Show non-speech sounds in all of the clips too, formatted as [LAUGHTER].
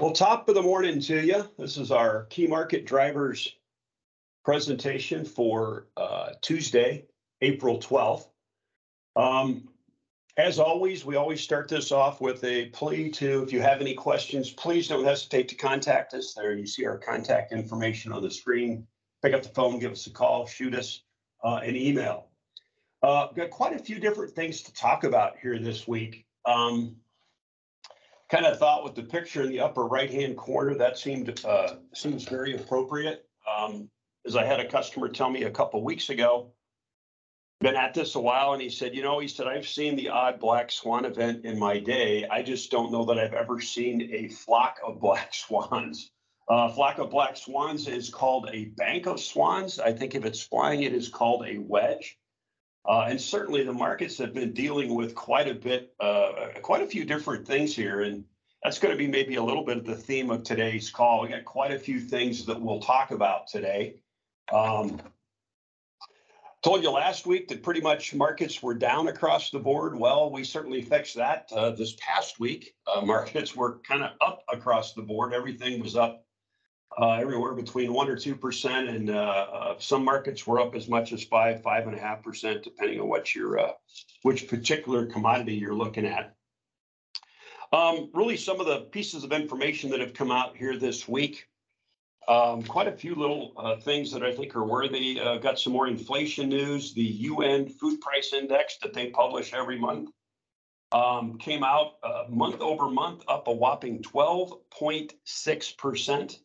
Well, top of the morning to you. This is our key market drivers presentation for uh, Tuesday, April 12th. Um, as always, we always start this off with a plea to, if you have any questions, please don't hesitate to contact us. There you see our contact information on the screen. Pick up the phone, give us a call, shoot us uh, an email. Uh, got quite a few different things to talk about here this week. Um, kind of thought with the picture in the upper right-hand corner, that seemed uh, seems very appropriate. Um, as I had a customer tell me a couple weeks ago, been at this a while, and he said, you know, he said, I've seen the odd black swan event in my day. I just don't know that I've ever seen a flock of black [LAUGHS] swans. Uh, flock of black swans is called a bank of swans. I think if it's flying, it is called a wedge. Uh, and certainly the markets have been dealing with quite a bit, uh, quite a few different things here. And that's going to be maybe a little bit of the theme of today's call. We got quite a few things that we'll talk about today. Um, told you last week that pretty much markets were down across the board. Well, we certainly fixed that uh, this past week. Uh, markets were kind of up across the board. Everything was up uh, everywhere between one or two percent, and uh, uh, some markets were up as much as five, five and a half percent, depending on what your uh, which particular commodity you're looking at. Um, really, some of the pieces of information that have come out here this week. Um, quite a few little uh, things that I think are worthy. Uh, got some more inflation news. The UN Food Price Index that they publish every month um, came out month over month, up a whopping 12.6 percent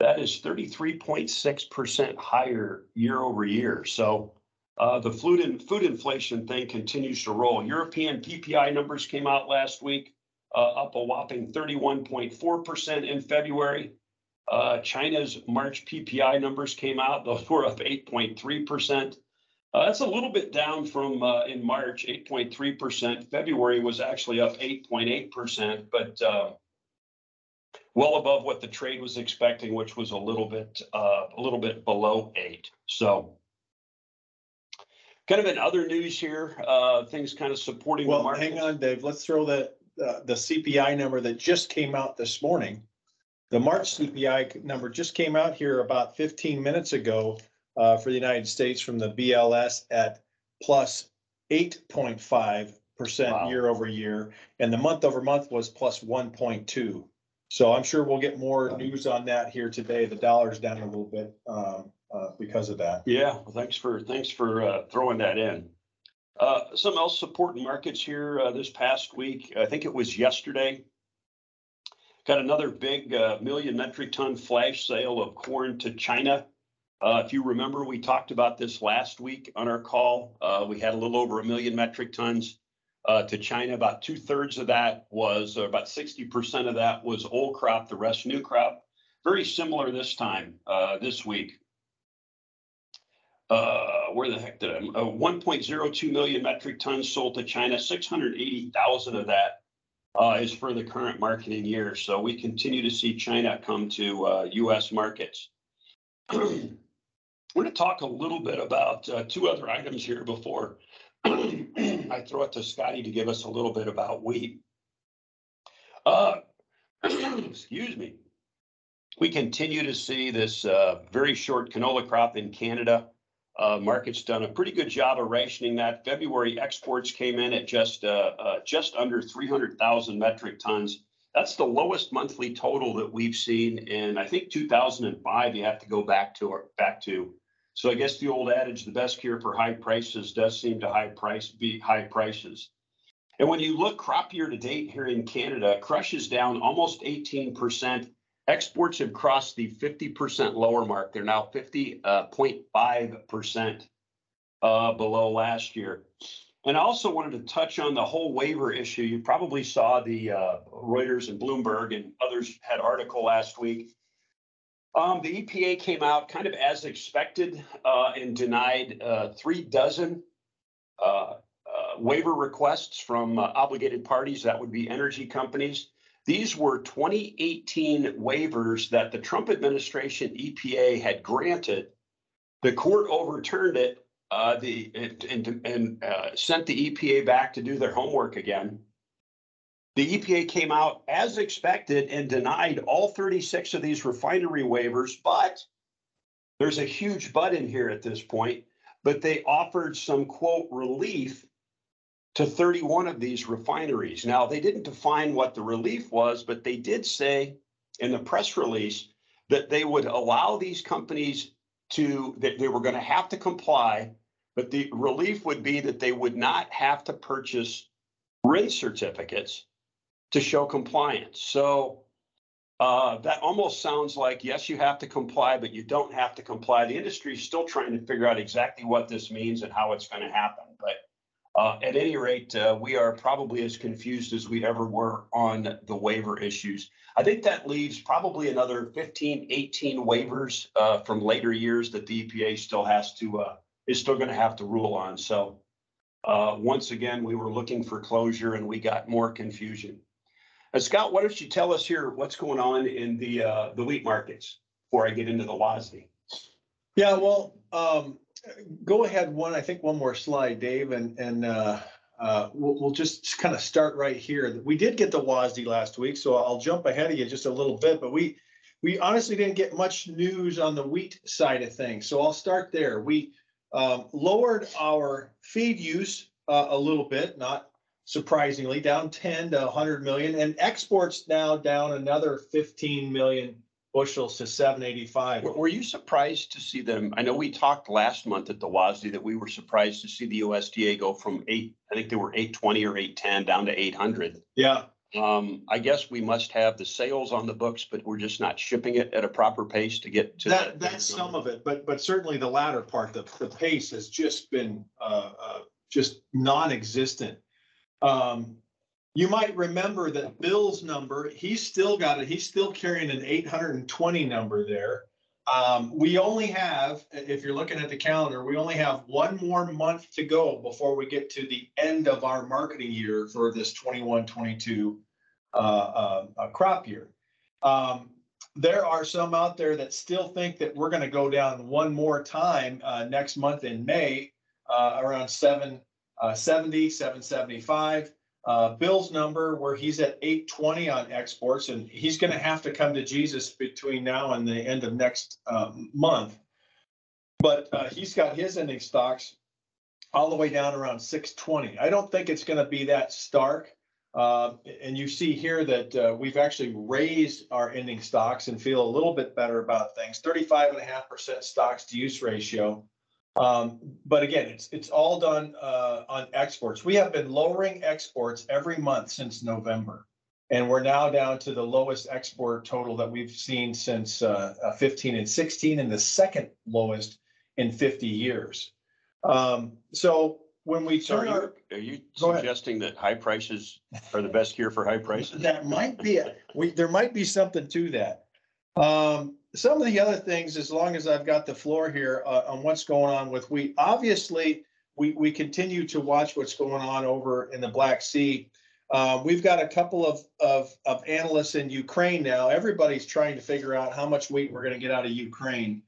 that is 33.6% higher year over year. So uh, the food, and food inflation thing continues to roll. European PPI numbers came out last week, uh, up a whopping 31.4% in February. Uh, China's March PPI numbers came out; those were up 8.3%. Uh, that's a little bit down from uh, in March, 8.3%. February was actually up 8.8%, but uh, well above what the trade was expecting, which was a little bit uh, a little bit below eight. So kind of in other news here, uh, things kind of supporting Well, the market. hang on, Dave. Let's throw the, uh, the CPI number that just came out this morning. The March CPI number just came out here about fifteen minutes ago uh, for the United States from the BLS at plus eight point five Wow. percent year over year. And the month over month was plus one point two. So I'm sure we'll get more news on that here today. The dollar's down a little bit um, uh, because of that. Yeah, well, thanks for thanks for uh, throwing that in. Uh, some else supporting markets here uh, this past week. I think it was yesterday. Got another big uh, million metric ton flash sale of corn to China. Uh, if you remember, we talked about this last week on our call. Uh, we had a little over a million metric tons uh, to China. About two thirds of that was, about 60% of that was old crop, the rest new crop. Very similar this time, uh, this week. Uh, where the heck did I, uh, 1.02 million metric tons sold to China, 680,000 of that uh, is for the current marketing year. So we continue to see China come to uh, US markets. We're going to talk a little bit about uh, two other items here before I throw it to Scotty to give us a little bit about wheat. Uh, [CLEARS THROAT] excuse me. We continue to see this uh, very short canola crop in Canada. Uh, market's done a pretty good job of rationing that. February exports came in at just uh, uh, just under 300,000 metric tons. That's the lowest monthly total that we've seen in I think 2005. You have to go back to back to. So I guess the old adage, the best cure for high prices does seem to high price be high prices. And when you look crop year to date here in Canada, crush is down almost 18%. Exports have crossed the 50% lower mark. They're now 50.5% uh, below last year. And I also wanted to touch on the whole waiver issue. You probably saw the uh, Reuters and Bloomberg and others had article last week. Um, the EPA came out kind of as expected uh, and denied uh, three dozen uh, uh, waiver requests from uh, obligated parties. That would be energy companies. These were 2018 waivers that the Trump administration EPA had granted. The court overturned it uh, the and, and, and uh, sent the EPA back to do their homework again. The EPA came out as expected and denied all thirty-six of these refinery waivers, but there's a huge but in here at this point, but they offered some quote relief to thirty-one of these refineries. Now, they didn't define what the relief was, but they did say in the press release that they would allow these companies to, that they were gonna have to comply, but the relief would be that they would not have to purchase RIN certificates to show compliance. So uh, that almost sounds like, yes, you have to comply, but you don't have to comply. The industry is still trying to figure out exactly what this means and how it's gonna happen. But uh, at any rate, uh, we are probably as confused as we ever were on the waiver issues. I think that leaves probably another 15, 18 waivers uh, from later years that the EPA still has to, uh, is still gonna have to rule on. So uh, once again, we were looking for closure and we got more confusion. Uh, Scott, why don't you tell us here what's going on in the, uh, the wheat markets before I get into the WASDE? Yeah, well, um, go ahead one, I think one more slide, Dave, and, and, uh, uh, we'll, we'll just kind of start right here. We did get the WASDE last week, so I'll jump ahead of you just a little bit, but we, we honestly didn't get much news on the wheat side of things, so I'll start there. We, um, lowered our feed use, uh, a little bit, not surprisingly, down ten to hundred million, and exports now down another fifteen million bushels to seven eighty-five. Were were you surprised to see them? I know we talked last month at the WASDE that we were surprised to see the USDA go from eight, I think they were eight twenty or eight ten down to eight hundred. Yeah, Um, I guess we must have the sales on the books, but we're just not shipping it at a proper pace to get to. that, that's some of it, but, but certainly the latter part, the, the pace has just been, uh, uh, just non-existent. Um, you might remember that Bill's number, he's still got it, he's still carrying an eight hundred and twenty number there. Um, we only have, if you're looking at the calendar, we only have one more month to go before we get to the end of our marketing year for this 21-22 uh, uh, uh, crop year. Um, there are some out there that still think that we're gonna go down one more time, uh, next month in May, uh, around seven, uh, seventy, seven seventy-five. Uh, Bill's number where he's at eight twenty on exports and he's gonna have to come to Jesus between now and the end of next, um, month. But, uh, he's got his ending stocks all the way down around six twenty. I don't think it's gonna be that stark. Uh, and you see here that, uh, we've actually raised our ending stocks and feel a little bit better about things. Thirty-five and a half percent stocks to use ratio. Um, but again, it's, it's all done, uh, on exports. We have been lowering exports every month since November. And we're now down to the lowest export total that we've seen since, uh, uh, fifteen and sixteen and the second lowest in fifty years. Um, so when we So are turn our. you, are you Go ahead. suggesting that high prices are the best cure for high prices? That might be, it. we, there might be something to that. Um, some of the other things, as long as I've got the floor here, uh, on what's going on with wheat, obviously, we, we continue to watch what's going on over in the Black Sea. Uh, we've got a couple of, of, of analysts in Ukraine now. Everybody's trying to figure out how much wheat we're gonna get out of Ukraine.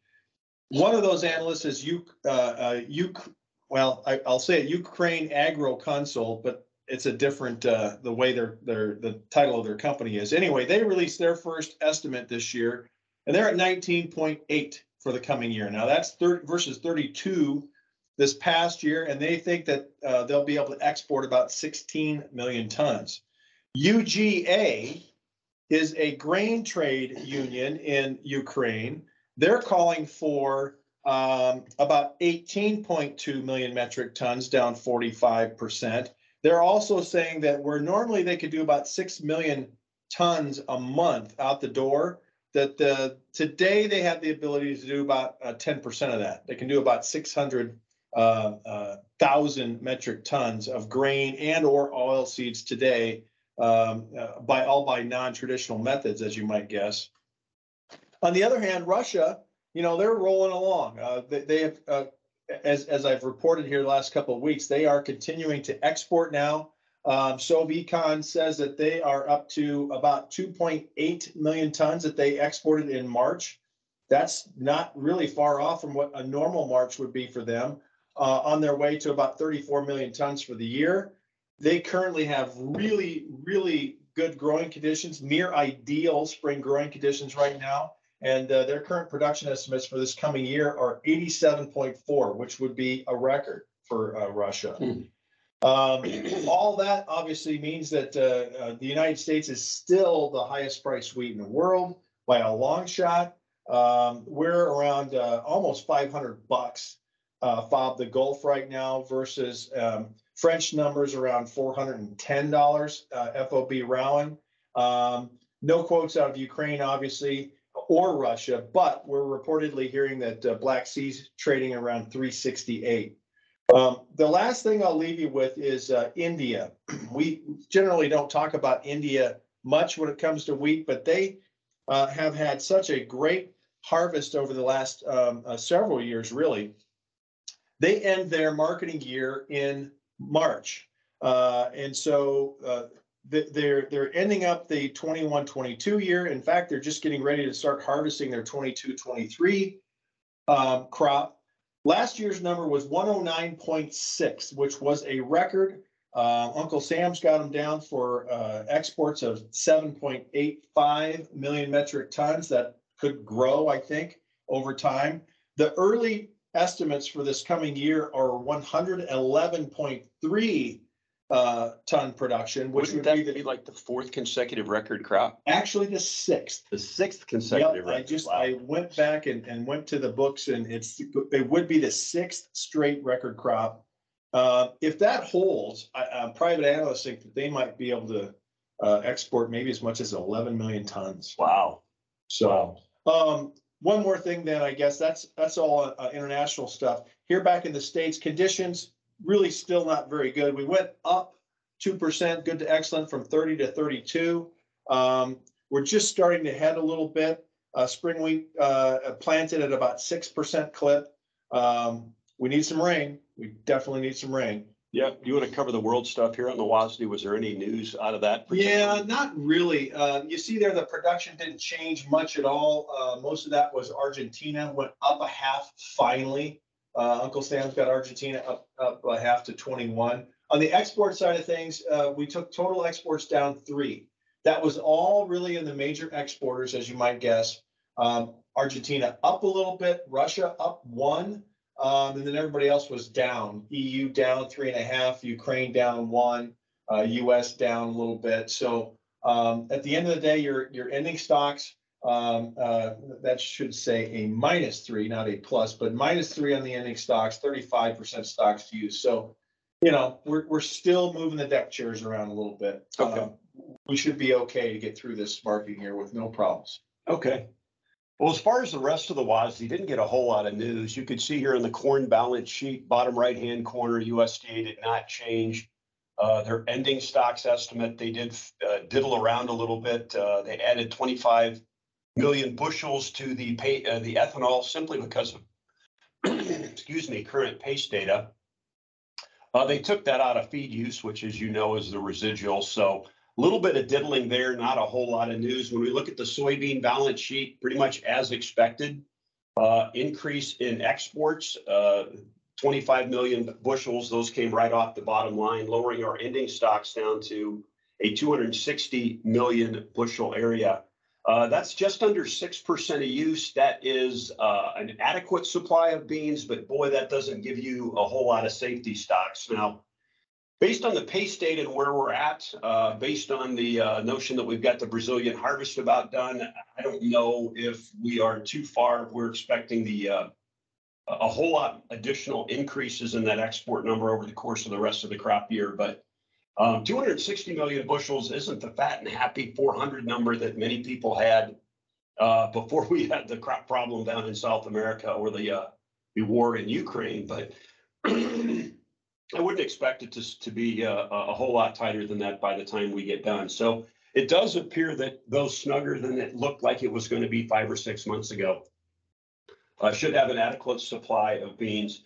One of those analysts is U, uh, uh, well, I, I'll say it, Ukraine Agro Consult, but it's a different, uh, the way their, their, the title of their company is. Anyway, they released their first estimate this year and they're at nineteen point eight for the coming year. Now that's thirty versus thirty-two this past year, and they think that, uh, they'll be able to export about sixteen million tons. UGA is a grain trade union in Ukraine. They're calling for, um, about eighteen point two million metric tons, down forty-five percent. They're also saying that where normally they could do about six million tons a month out the door, that uh, today they have the ability to do about uh, ten percent of that. They can do about 600,000 uh, uh, metric tons of grain and or oil seeds today, um, by all by non-traditional methods, as you might guess. On the other hand, Russia, you know, they're rolling along. They, they have, as as I've reported here the last couple of weeks, they are continuing to export now. Um, Sovecon says that they are up to about two point eight million tons that they exported in March. That's not really far off from what a normal March would be for them. Uh, on their way to about thirty-four million tons for the year. they currently have really, really good growing conditions, near ideal spring growing conditions right now. And uh, their current production estimates for this coming year are eighty-seven point four, which would be a record for uh, Russia. Hmm. Um, all that obviously means that uh, uh, the United States is still the highest priced wheat in the world by a long shot. Um, we're around uh, almost 500 bucks uh, fob the Gulf right now versus um, French numbers around $410 uh, FOB Rouen. Um, no quotes out of Ukraine, obviously, or Russia, but we're reportedly hearing that uh, Black Sea's trading around 368. Um, the last thing I'll leave you with is uh, India. [CLEARS THROAT] We generally don't talk about India much when it comes to wheat, but they uh, have had such a great harvest over the last um, uh, several years, really. They end their marketing year in March. Uh, and so uh, th- they're they're ending up the 21-22 year. In fact, they're just getting ready to start harvesting their 22-23 um, crop. Last year's number was 109.6, which was a record. Uh, Uncle Sam's got them down for uh, exports of 7.85 million metric tons. That could grow, I think, over time. The early estimates for this coming year are 111.3 uh, ton production, which Wouldn't would be that be the, like the fourth consecutive record crop? actually the sixth. The sixth Yep, consecutive I record. just, Wow. I went back and, and went to the books and it's, it would be the sixth straight record crop. Uh, if that holds, I, uh, private analysts think that they might be able to, uh, export maybe as much as eleven million tons. Wow. So, um, one more thing then, I guess, that's, that's all, uh, international stuff. Here back in the States, conditions really still not very good. We went up two percent, good to excellent from thirty to thirty-two. Um, we're just starting to head a little bit. Uh, spring wheat, uh, planted at about six percent clip. Um, we need some rain. We definitely need some rain. Yeah, you want to cover the world stuff here on the WASDE? Was there any news out of that? Yeah, not really. Uh, you see there, the production didn't change much at all. Uh, most of that was Argentina went up a half finally. Uh, Uncle Sam's got Argentina up, up a half to twenty-one. On the export side of things, uh, we took total exports down three. That was all really in the major exporters, as you might guess. Um, Argentina up a little bit, Russia up one, um, and then everybody else was down. EU down three and a half, Ukraine down one uh, US down a little bit. So um, at the end of the day, your, your ending stocks, um, uh, that should say a minus three, not a plus, but minus three on the ending stocks, 35% stocks to use. So, you know, we're, we're still moving the deck chairs around a little bit. Okay. Um, We should be okay to get through this market here with no problems. Okay. Well, as far as the rest of the WASDE, didn't get a whole lot of news. You could see here in the corn balance sheet, bottom right-hand corner, USDA did not change uh, their ending stocks estimate. They did uh, diddle around a little bit. Uh, they added 25 million bushels to the pay, uh, the ethanol simply because of, [CLEARS THROAT] excuse me, current pace data. Uh, they took that out of feed use, which as you know is the residual. So a little bit of diddling there, not a whole lot of news. When we look at the soybean balance sheet, pretty much as expected. Uh, increase in exports, uh, 25 million bushels. Those came right off the bottom line, lowering our ending stocks down to a 260 million bushel area. Uh, that's just under 6% of use. That is uh, an adequate supply of beans, but boy, that doesn't give you a whole lot of safety stocks. Now, Based on the pace data and where we're at, uh, based on the uh, notion that we've got the Brazilian harvest about done, I don't know if we are too far. We're expecting the uh, a whole lot additional increases in that export number over the course of the rest of the crop year. But um, 260 million bushels isn't the fat and happy 400 number that many people had uh, before we had the crop problem down in South America or the uh, the war in Ukraine. But [CLEARS THROAT] I wouldn't expect it to, to be uh, a, whole lot tighter than that by the time we get done. So it does appear that those snugger than it looked like it was going to be five or six months ago. Should have an adequate supply of beans.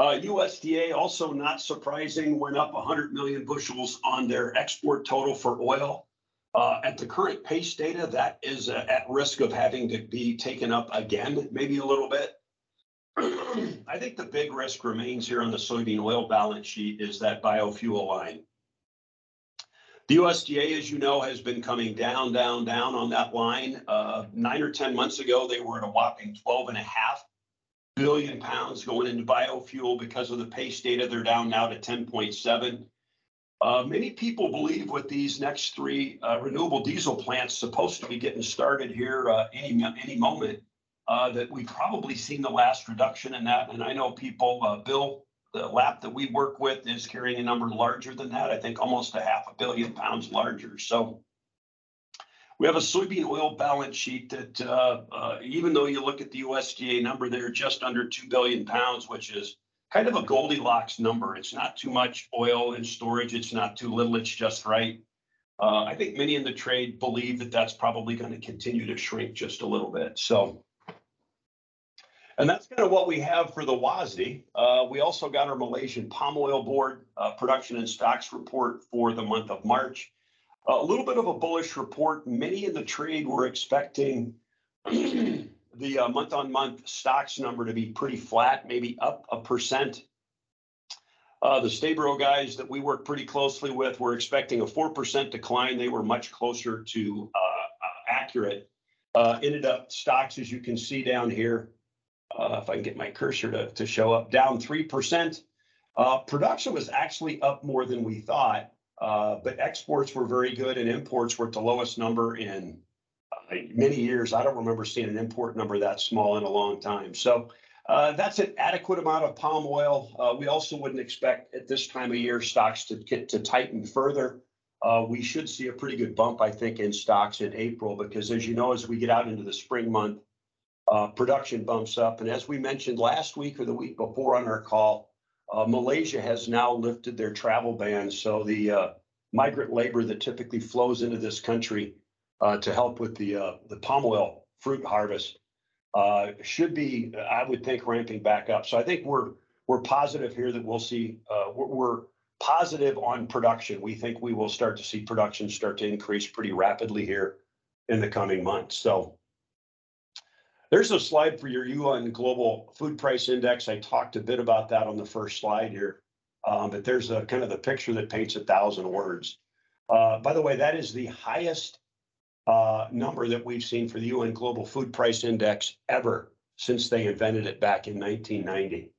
Uh, USDA also not surprising went up 100 million bushels on their export total for oil. Uh, at the current pace data, that is uh, at risk of having to be taken up again, maybe a little bit. [CLEARS THROAT] I think the big risk remains here on the soybean oil balance sheet is that biofuel line. The USDA, as you know, has been coming down, down, down on that line. Uh, nine or 10 months ago, they were at a whopping 12 and a half billion pounds going into biofuel because of the PACE data. They're down now to 10.7. Uh, many people believe with these next three uh, renewable diesel plants supposed to be getting started here uh, any any moment, uh, that we've probably seen the last reduction in that. And I know people, uh, Bill, the lap that we work with is carrying a number larger than that. I think almost a half a billion pounds larger. So we have a soybean oil balance sheet that, uh, uh, even though you look at the USDA number, they're just under 2 billion pounds, which is kind of a Goldilocks number. It's not too much oil in storage. It's not too little. It's just right. Uh, I think many in the trade believe that that's probably going to continue to shrink just a little bit. So, and that's kind of what we have for the WASDE. Uh, we also got our Malaysian Palm Oil Board uh, production and stocks report for the month of March. A little bit of a bullish report. Many in the trade were expecting [CLEARS THROAT] the uh, month-on-month stocks number to be pretty flat, maybe up a percent. Uh, the Stabro guys that we work pretty closely with were expecting a 4% decline. They were much closer to uh, uh, accurate. Uh, ended up stocks, as you can see down here, if I can get my cursor to, to show up, down 3%. Uh, production was actually up more than we thought, but exports were very good and imports were at the lowest number in many years. I don't remember seeing an import number that small in a long time. So uh, that's an adequate amount of palm oil. Uh, we also wouldn't expect at this time of year stocks to get to tighten further. Uh, we should see a pretty good bump, I think, in stocks in April because, as you know, as we get out into the spring month, uh, production bumps up. And as we mentioned last week or the week before on our call, uh, Malaysia has now lifted their travel ban. So the uh, migrant labor that typically flows into this country uh, to help with the uh, the palm oil fruit harvest uh, should be, I would think, ramping back up. So I think we're we're positive here that we'll see uh, we're, we're positive on production. We think we will start to see production start to increase pretty rapidly here in the coming months. So there's a slide for your UN Global Food Price Index. I talked a bit about that on the first slide here, um, but there's a kind of the picture that paints a thousand words. Uh, by the way, that is the highest uh, number that we've seen for the UN Global Food Price Index ever since they invented it back in 1990.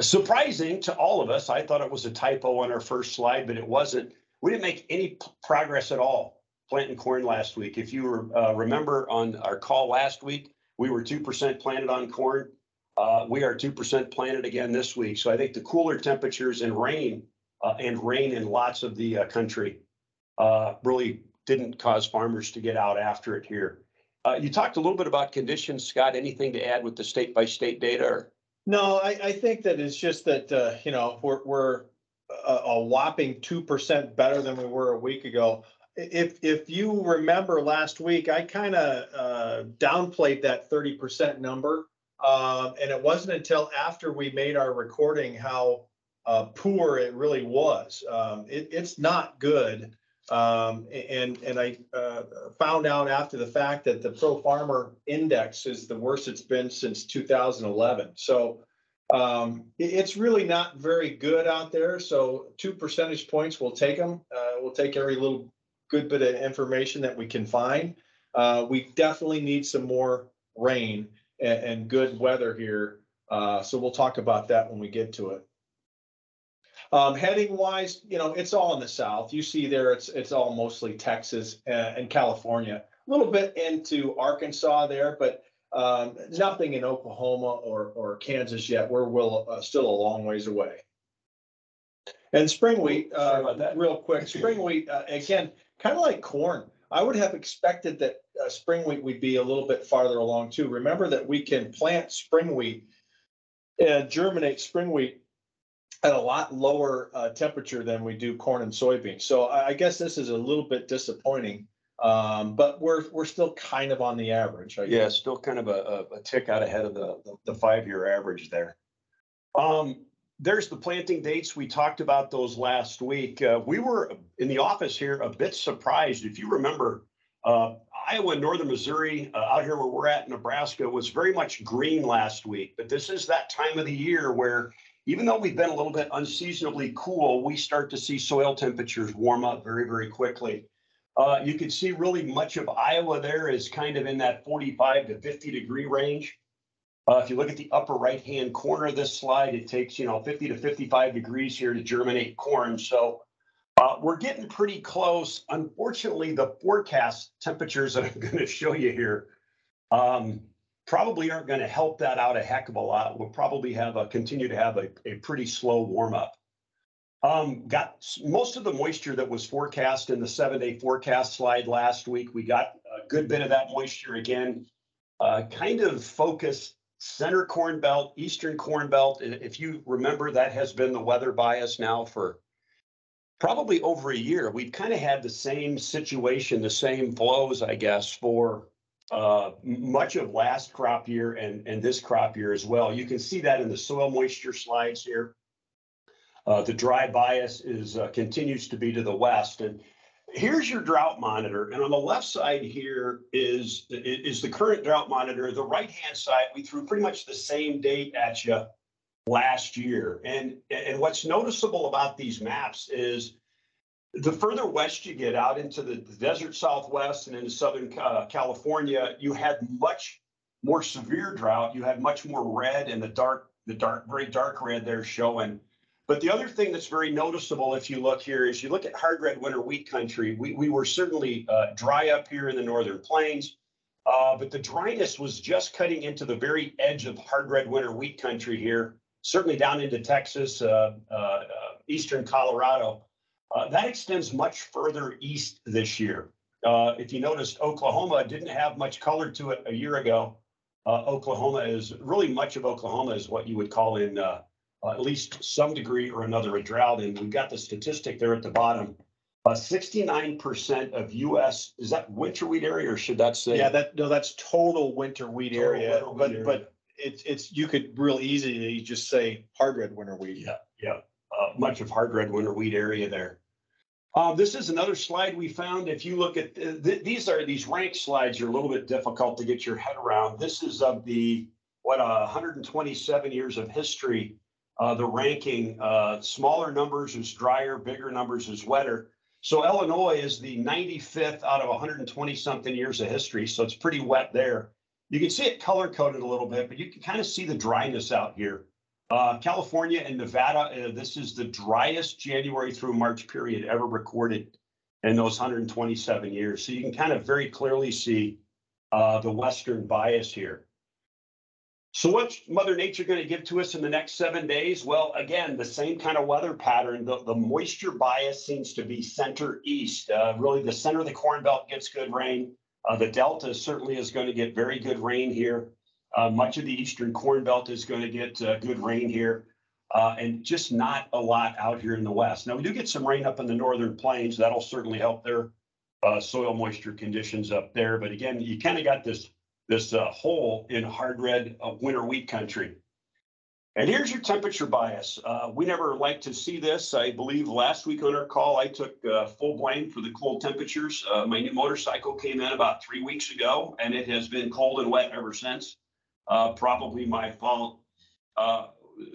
Surprising to all of us, I thought it was a typo on our first slide, but it wasn't. We didn't make any progress at all planting corn last week. If you uh, remember on our call last week, we were 2% planted on corn. Uh, we are 2% planted again this week. So I think the cooler temperatures and rain uh, and rain in lots of the uh, country uh, really didn't cause farmers to get out after it here. Uh, you talked a little bit about conditions, Scott. Anything to add with the state by state data? Or? No, I, I think that it's just that, uh, you know, we're, we're a, a whopping two percent better than we were a week ago. If, if you remember last week, I kind of uh, downplayed that thirty percent number. Um, and it wasn't until after we made our recording how uh, poor it really was. Um, it, it's not good. Um, and, and I, uh, found out after the fact that the pro farmer index is the worst it's been since two thousand eleven. So, um, it- it's really not very good out there. So two percentage points, we'll take them. Uh, we'll take every little good bit of information that we can find. Uh, we definitely need some more rain and, and good weather here. Uh, so we'll talk about that when we get to it. Um, heading wise, you know, it's all in the south. You see there, it's it's all mostly Texas uh, and California. A little bit into Arkansas there, but um, nothing in Oklahoma or or Kansas yet. We're will uh, still a long ways away. And spring wheat, uh, that. real quick, spring wheat uh, again, kind of like corn. I would have expected that uh, spring wheat would be a little bit farther along too. Remember that we can plant spring wheat, and germinate spring wheat at a lot lower uh, temperature than we do corn and soybeans. So I, I guess this is a little bit disappointing, um, but we're we're still kind of on the average. I Yeah, still kind of a, a, tick out ahead of the, the, the five-year average there. Um, there's the planting dates. We talked about those last week. Uh, we were in the office here a bit surprised. If you remember, uh, Iowa northern Missouri, uh, out here where we're at, Nebraska, was very much green last week. But this is that time of the year where even though we've been a little bit unseasonably cool, we start to see soil temperatures warm up very, very quickly. Uh, you can see really much of Iowa there is kind of in that 45 to 50 degree range. Uh, if you look at the upper right-hand corner of this slide, it takes, you know, 50 to 55 degrees here to germinate corn. So uh, we're getting pretty close. Unfortunately, the forecast temperatures that I'm [LAUGHS] going to show you here um, probably aren't going to help that out a heck of a lot. We'll probably have a continue to have a, a pretty slow warm up. Um, got most of the moisture that was forecast in the seven day forecast slide last week. We got a good bit of that moisture again, uh, kind of focused center corn belt, eastern corn belt. If you remember, that has been the weather bias now for probably over a year. We've kind of had the same situation, the same flows, I guess, for uh, much of last crop year and, and this crop year as well. You can see that in the soil moisture slides here. Uh, the dry bias is uh, continues to be to the west. And here's your drought monitor. And on the left side here is, is the current drought monitor. The right-hand side, we threw pretty much the same date at you last year. And, and what's noticeable about these maps is the further west you get out into the, desert southwest and into southern uh, California, you had much more severe drought. You had much more red and the dark, the dark, very dark red there showing. But the other thing that's very noticeable, if you look here, is you look at hard red winter wheat country. We, we were certainly uh, dry up here in the northern plains, uh, but the dryness was just cutting into the very edge of hard red winter wheat country here, certainly down into Texas, uh, uh, eastern Colorado. Uh, that extends much further east this year. Uh, if you noticed, Oklahoma didn't have much color to it a year ago. Oklahoma is really much of Oklahoma is what you would call in uh, at least some degree or another a drought. And we've got the statistic there at the bottom. 69% of U.S. is that winter wheat area, or should that say? Yeah, that no, that's total winter wheat Total area. winter but but it's it's you could real easily just say hard red winter wheat. Yeah, yeah, uh, much of hard red winter wheat area there. Uh, this is another slide we found. If you look at th- th- these are these rank slides are a little bit difficult to get your head around. This is of the what uh, 127 years of history. Uh, the ranking, uh, smaller numbers is drier, bigger numbers is wetter. So Illinois is the 95th out of 120 something years of history. So it's pretty wet there. You can see it color coded a little bit, but you can kind of see the dryness out here. Uh, California and Nevada, uh, this is the driest January through March period ever recorded in those 127 years. So you can kind of very clearly see uh, the western bias here. So what's Mother Nature going to give to us in the next seven days? Well, again, the same kind of weather pattern. The, the moisture bias seems to be center east. Uh, really, the center of the Corn Belt gets good rain. Uh, the Delta certainly is going to get very good rain here. Uh, much of the eastern corn belt is going to get uh, good rain here, uh, and just not a lot out here in the west. Now we do get some rain up in the northern plains. That'll certainly help their uh, soil moisture conditions up there. But again, you kind of got this this uh, hole in hard red uh, winter wheat country. And here's your temperature bias. we never like to see this. I believe last week on our call, I took full blame for the cold temperatures. my new motorcycle came in about three weeks ago, and it has been cold and wet ever since uh, probably my fault. Uh,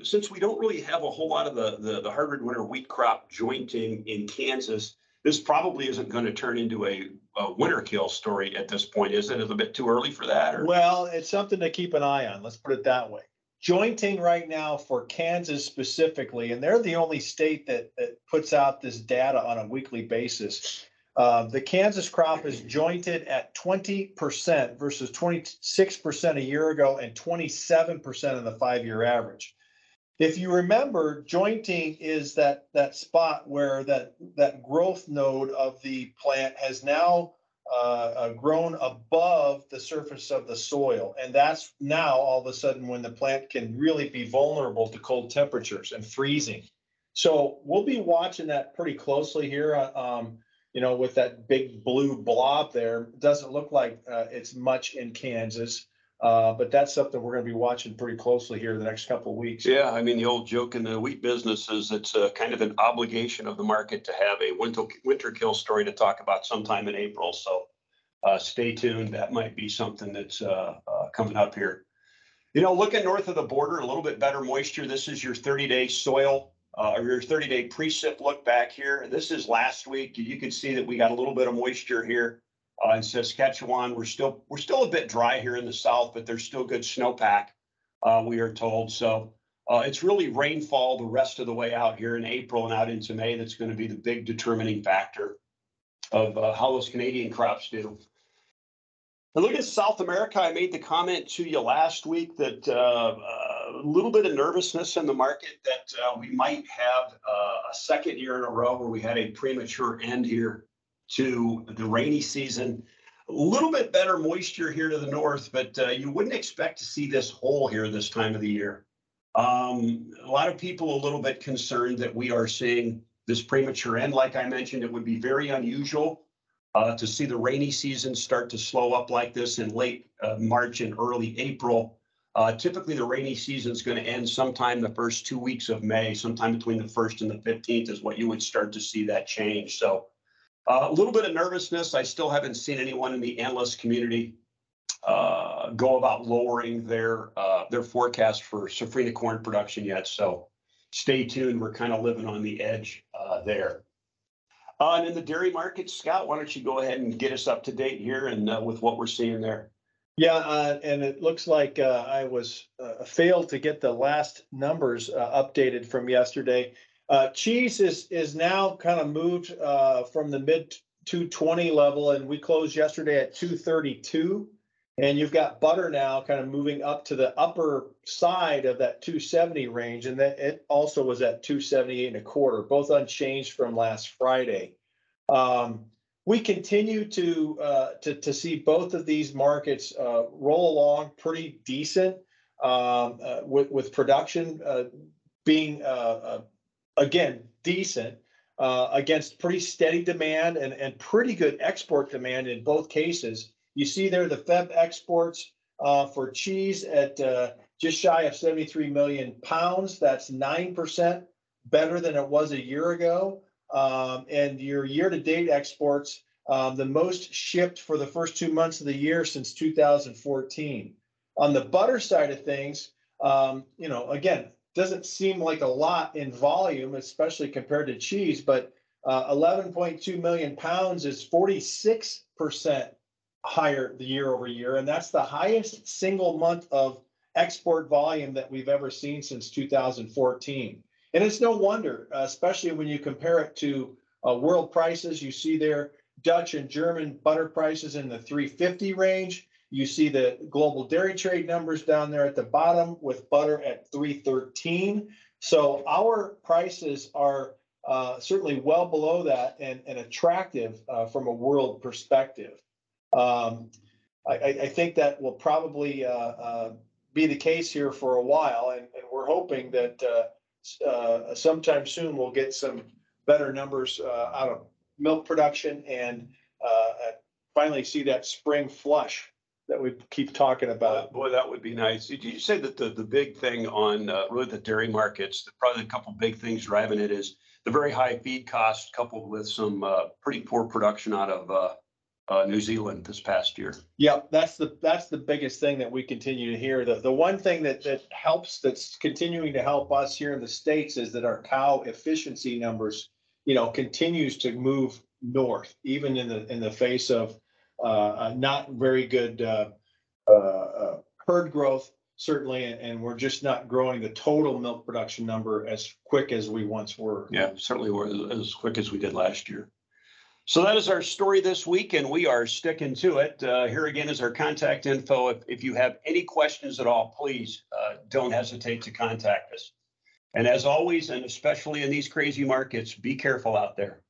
since we don't really have a whole lot of the, the, the hard red winter wheat crop jointing in Kansas, this probably isn't going to turn into a, a winter kill story at this point, is it? Is it a bit too early for that? Or? Well, it's something to keep an eye on. Let's put it that way. Jointing right now for Kansas specifically, and they're the only state that, that puts out this data on a weekly basis. Uh, the Kansas crop is jointed at twenty percent versus twenty-six percent a year ago and twenty-seven percent in the five-year average. If you remember, jointing is that, that spot where that, that growth node of the plant has now uh, uh, grown above the surface of the soil. And that's now all of a sudden when the plant can really be vulnerable to cold temperatures and freezing. So we'll be watching that pretty closely here. uh, Um, you know, with that big blue blob there. Doesn't look like uh, it's much in Kansas, uh, but that's something we're going to be watching pretty closely here the next couple of weeks. Yeah, I mean, the old joke in the wheat business is it's a kind of an obligation of the market to have a winter winter kill story to talk about sometime in April. So uh, stay tuned. That might be something that's uh, uh, coming up here. You know, looking north of the border, a little bit better moisture. This is your thirty-day soil, uh, or your thirty-day precip look back here. This is last week. You can see that we got a little bit of moisture here. Uh, in Saskatchewan, we're still, we're still a bit dry here in the south, but there's still good snowpack, uh, we are told. So, uh, it's really rainfall the rest of the way out here in April and out into May that's going to be the big determining factor of, uh, how those Canadian crops do. And look at South America. I made the comment to you last week that uh, a little bit of nervousness in the market that uh, we might have uh, a second year in a row where we had a premature end here to the rainy season. A little bit better moisture here to the north, but uh, you wouldn't expect to see this hole here this time of the year. Um, a lot of people a little bit concerned that we are seeing this premature end. Like I mentioned, it would be very unusual uh, to see the rainy season start to slow up like this in late uh, March and early April. Uh, typically, the rainy season is going to end sometime the first two weeks of May, sometime between the first and the 15th is what you would start to see that change. So uh, a little bit of nervousness. I still haven't seen anyone in the analyst community uh, go about lowering their uh, their forecast for safrinha corn production yet. So stay tuned. We're kind of living on the edge uh, there. Uh, and in the dairy market, Scott, why don't you go ahead and get us up to date here and uh, with what we're seeing there? Yeah, uh, and it looks like uh, I was uh, failed to get the last numbers updated from yesterday. Uh, cheese is is now kind of moved uh, from the mid 220 level, and we closed yesterday at 232. And you've got butter now kind of moving up to the upper side of that 270 range, and that it also was at 278 and a quarter, both unchanged from last Friday. Um, we continue to, uh, to to see both of these markets uh, roll along pretty decent um, uh, with with production uh, being uh, uh, again decent against pretty steady demand and and pretty good export demand in both cases. You see there the Feb exports uh, for cheese at uh, just shy of 73 million pounds. That's 9% better than it was a year ago. Um, and your year to date exports, um, the most shipped for the first two months of the year since 2014. On the butter side of things, um, you know, again, doesn't seem like a lot in volume, especially compared to cheese, but uh, 11.2 million pounds is 46% higher the year over year, and that's the highest single month of export volume that we've ever seen since 2014. And it's no wonder, especially when you compare it to uh, world prices. You see there Dutch and German butter prices in the 350 range. You see the global dairy trade numbers down there at the bottom with butter at 313. So our prices are uh, certainly well below that and, and attractive uh, from a world perspective. Um, I, I, think that will probably uh, uh, be the case here for a while, and, and we're hoping that uh, uh sometime soon we'll get some better numbers out of milk production and finally see that spring flush that we keep talking about. Uh, boy, that would be nice. Did you say that the, the big thing on uh, really the dairy markets, probably a couple big things driving it is the very high feed cost coupled with some uh, pretty poor production out of uh, New Zealand this past year. Yep, that's the that's the biggest thing that we continue to hear. The the one thing that that helps that's continuing to help us here in the states is that our cow efficiency numbers, you know, continues to move north, even in the in the face of uh, not very good uh, uh, uh, herd growth, certainly, and, and we're just not growing the total milk production number as quick as we once were. Yeah, certainly we're as quick as we did last year. So that is our story this week, and we are sticking to it. Uh, here again is our contact info. If, if you have any questions at all, please uh, don't hesitate to contact us. And as always, and especially in these crazy markets, be careful out there.